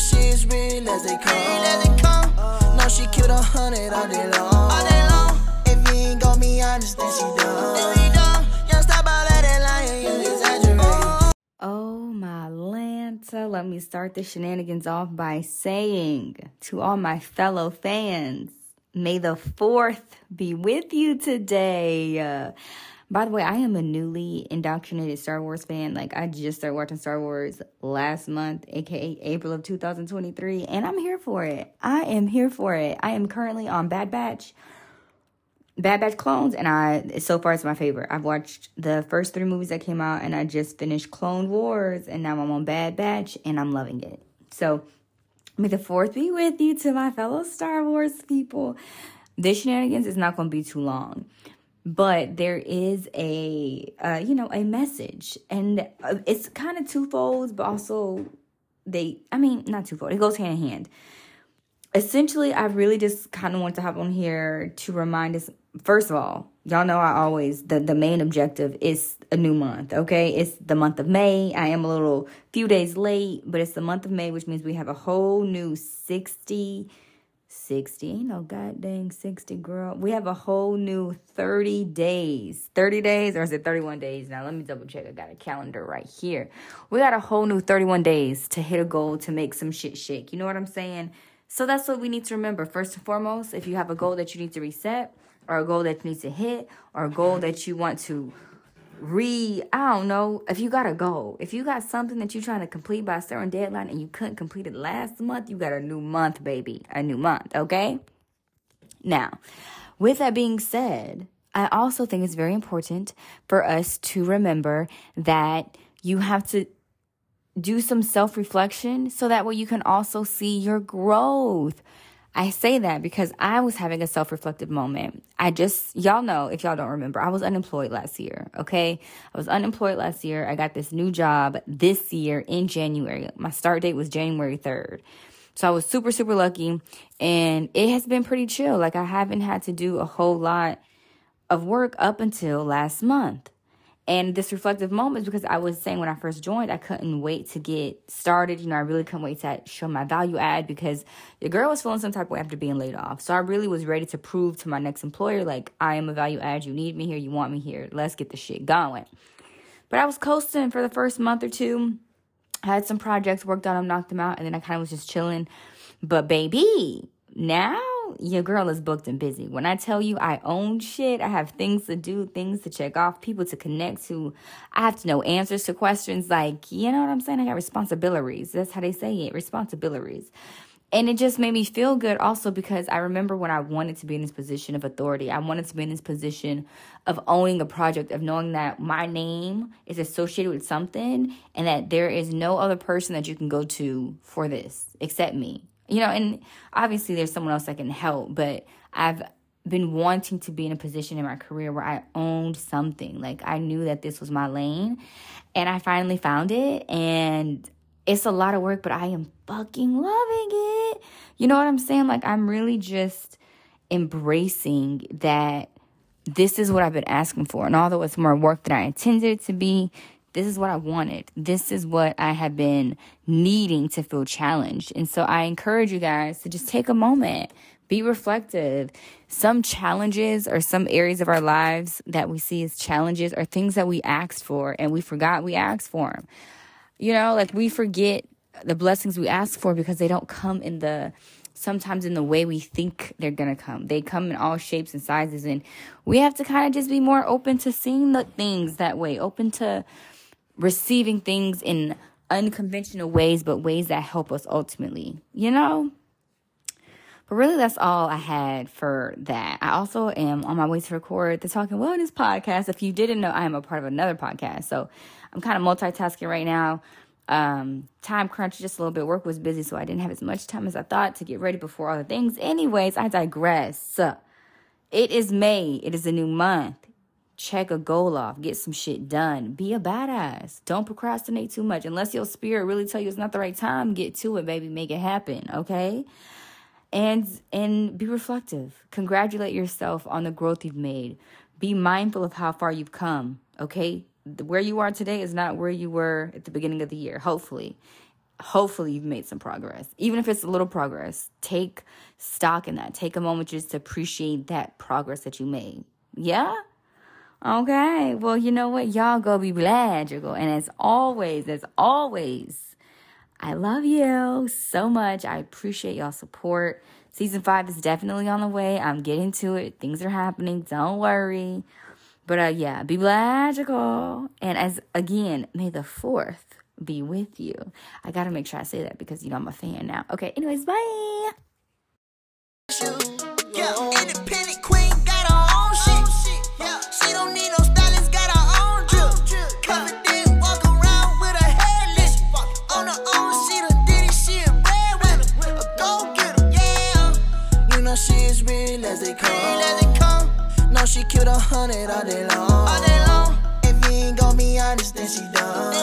shit's real as they come. No, she killed a hundred all day long. If you ain't gon' be honest, then she done. Young stop all of that lying, you exaggerate. Oh my Lanta, let me start the shenanigans off by saying to all my fellow fans, may the 4th be with you today. Uh, by the way, I am a newly indoctrinated Star Wars fan. Like, I just started watching Star Wars last month, aka April of 2023, and I'm here for it. I am here for it. I am currently on Bad Batch. Bad Batch Clones, and I so far it's my favorite. I've watched the first three movies that came out, and I just finished Clone Wars, and now I'm on Bad Batch, and I'm loving it. So, may the fourth be with you to my fellow Star Wars people. This shenanigans is not going to be too long, but there is a uh, you know a message, and uh, it's kind of twofold, but also they I mean not twofold. It goes hand in hand essentially, I really just kind of want to hop on here to remind us. First of all, y'all know I always the the main objective is a new month. Okay, it's the month of May. I am a little few days late, but it's the month of May, which means we have a whole new sixty. 60 Ain't no god dang 60 girl. We have a whole new 30 days. 30 days or is it 31 days? Now let me double check. I got a calendar right here. We got a whole new 31 days to hit a goal to make some shit shake. You know what i'm saying? So that's what we need to remember. First and foremost, if you have a goal that you need to reset, or a goal that you need to hit, or a goal that you want to re I don't know, if you got a goal, if you got something that you're trying to complete by a certain deadline and you couldn't complete it last month, you got a new month, baby. A new month, okay? Now, with that being said, I also think it's very important for us to remember that you have to do some self reflection so that way you can also see your growth. I say that because I was having a self reflective moment. I just, y'all know, if y'all don't remember, I was unemployed last year, okay? I was unemployed last year. I got this new job this year in January. My start date was January 3rd. So I was super, super lucky. And it has been pretty chill. Like, I haven't had to do a whole lot of work up until last month. And this reflective moment is because I was saying when I first joined, I couldn't wait to get started. You know, I really couldn't wait to show my value add because the girl was feeling some type of way after being laid off. So I really was ready to prove to my next employer, like, I am a value add. You need me here. You want me here. Let's get the shit going. But I was coasting for the first month or two. I had some projects worked on them, knocked them out, and then I kind of was just chilling. But baby, now your girl is booked and busy. When I tell you I own shit, I have things to do, things to check off, people to connect to. I have to know answers to questions like, you know what I'm saying? I got responsibilities. That's how they say it, responsibilities. And it just made me feel good also because I remember when I wanted to be in this position of authority. I wanted to be in this position of owning a project, of knowing that my name is associated with something and that there is no other person that you can go to for this except me you know, and obviously there's someone else that can help, but I've been wanting to be in a position in my career where I owned something. Like I knew that this was my lane and I finally found it and it's a lot of work, but I am fucking loving it. You know what I'm saying? Like I'm really just embracing that this is what I've been asking for. And although it's more work than I intended it to be, this is what I wanted. This is what I have been needing to feel challenged. And so I encourage you guys to just take a moment, be reflective. Some challenges or some areas of our lives that we see as challenges are things that we asked for and we forgot we asked for them. You know, like we forget the blessings we ask for because they don't come in the sometimes in the way we think they're gonna come. They come in all shapes and sizes, and we have to kind of just be more open to seeing the things that way, open to receiving things in unconventional ways, but ways that help us ultimately, you know? But really, that's all I had for that. I also am on my way to record the Talking Wellness podcast. If you didn't know, I am a part of another podcast. So I'm kind of multitasking right now. Um, time crunch, just a little bit. Work was busy, so I didn't have as much time as I thought to get ready before all the things. Anyways, I digress. It is May. It is a new month check a goal off, get some shit done. Be a badass. Don't procrastinate too much. Unless your spirit really tell you it's not the right time, get to it, baby. Make it happen, okay? And and be reflective. Congratulate yourself on the growth you've made. Be mindful of how far you've come, okay? Where you are today is not where you were at the beginning of the year, hopefully. hopefully you've made some progress. Even if it's a little progress, take stock in that. Take a moment just to appreciate that progress that you made. Yeah? Okay. Well, you know what? Y'all go be go. And as always, as always, I love you so much. I appreciate y'all support. Season five is definitely on the way. I'm getting to it. Things are happening. Don't worry. But uh yeah, be magical. And as again, may the fourth be with you. I gotta make sure I say that because you know I'm a fan now. Okay, anyways, bye. She killed a hundred all day long. All day long. If you ain't gon' be honest, then she done.